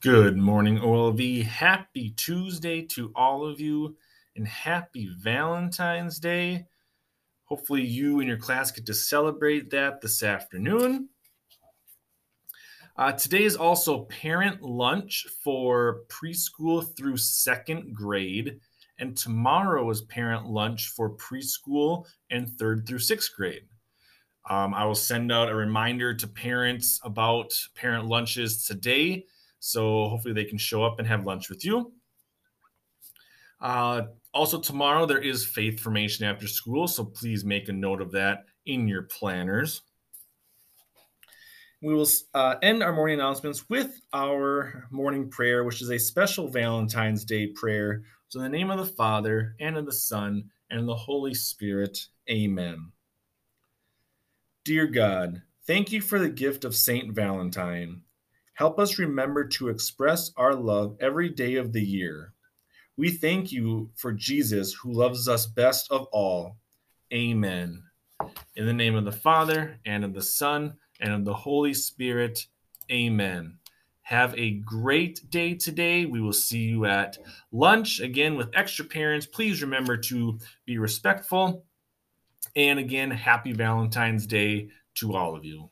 Good morning, OLV. Happy Tuesday to all of you, and happy Valentine's Day. Hopefully, you and your class get to celebrate that this afternoon. Uh, today is also parent lunch for preschool through second grade, and tomorrow is parent lunch for preschool and third through sixth grade. Um, I will send out a reminder to parents about parent lunches today so hopefully they can show up and have lunch with you. Uh, also, tomorrow there is faith formation after school, so please make a note of that in your planners. We will uh, end our morning announcements with our morning prayer, which is a special Valentine's Day prayer. So, in the name of the Father, and of the Son, and of the Holy Spirit, amen. Dear God, thank you for the gift of Saint Valentine. Help us remember to express our love every day of the year. We thank you for Jesus, who loves us best of all. Amen. In the name of the Father, and of the Son, and of the Holy Spirit. Amen. Have a great day today. We will see you at lunch again with extra parents. Please remember to be respectful. And again, happy Valentine's Day to all of you.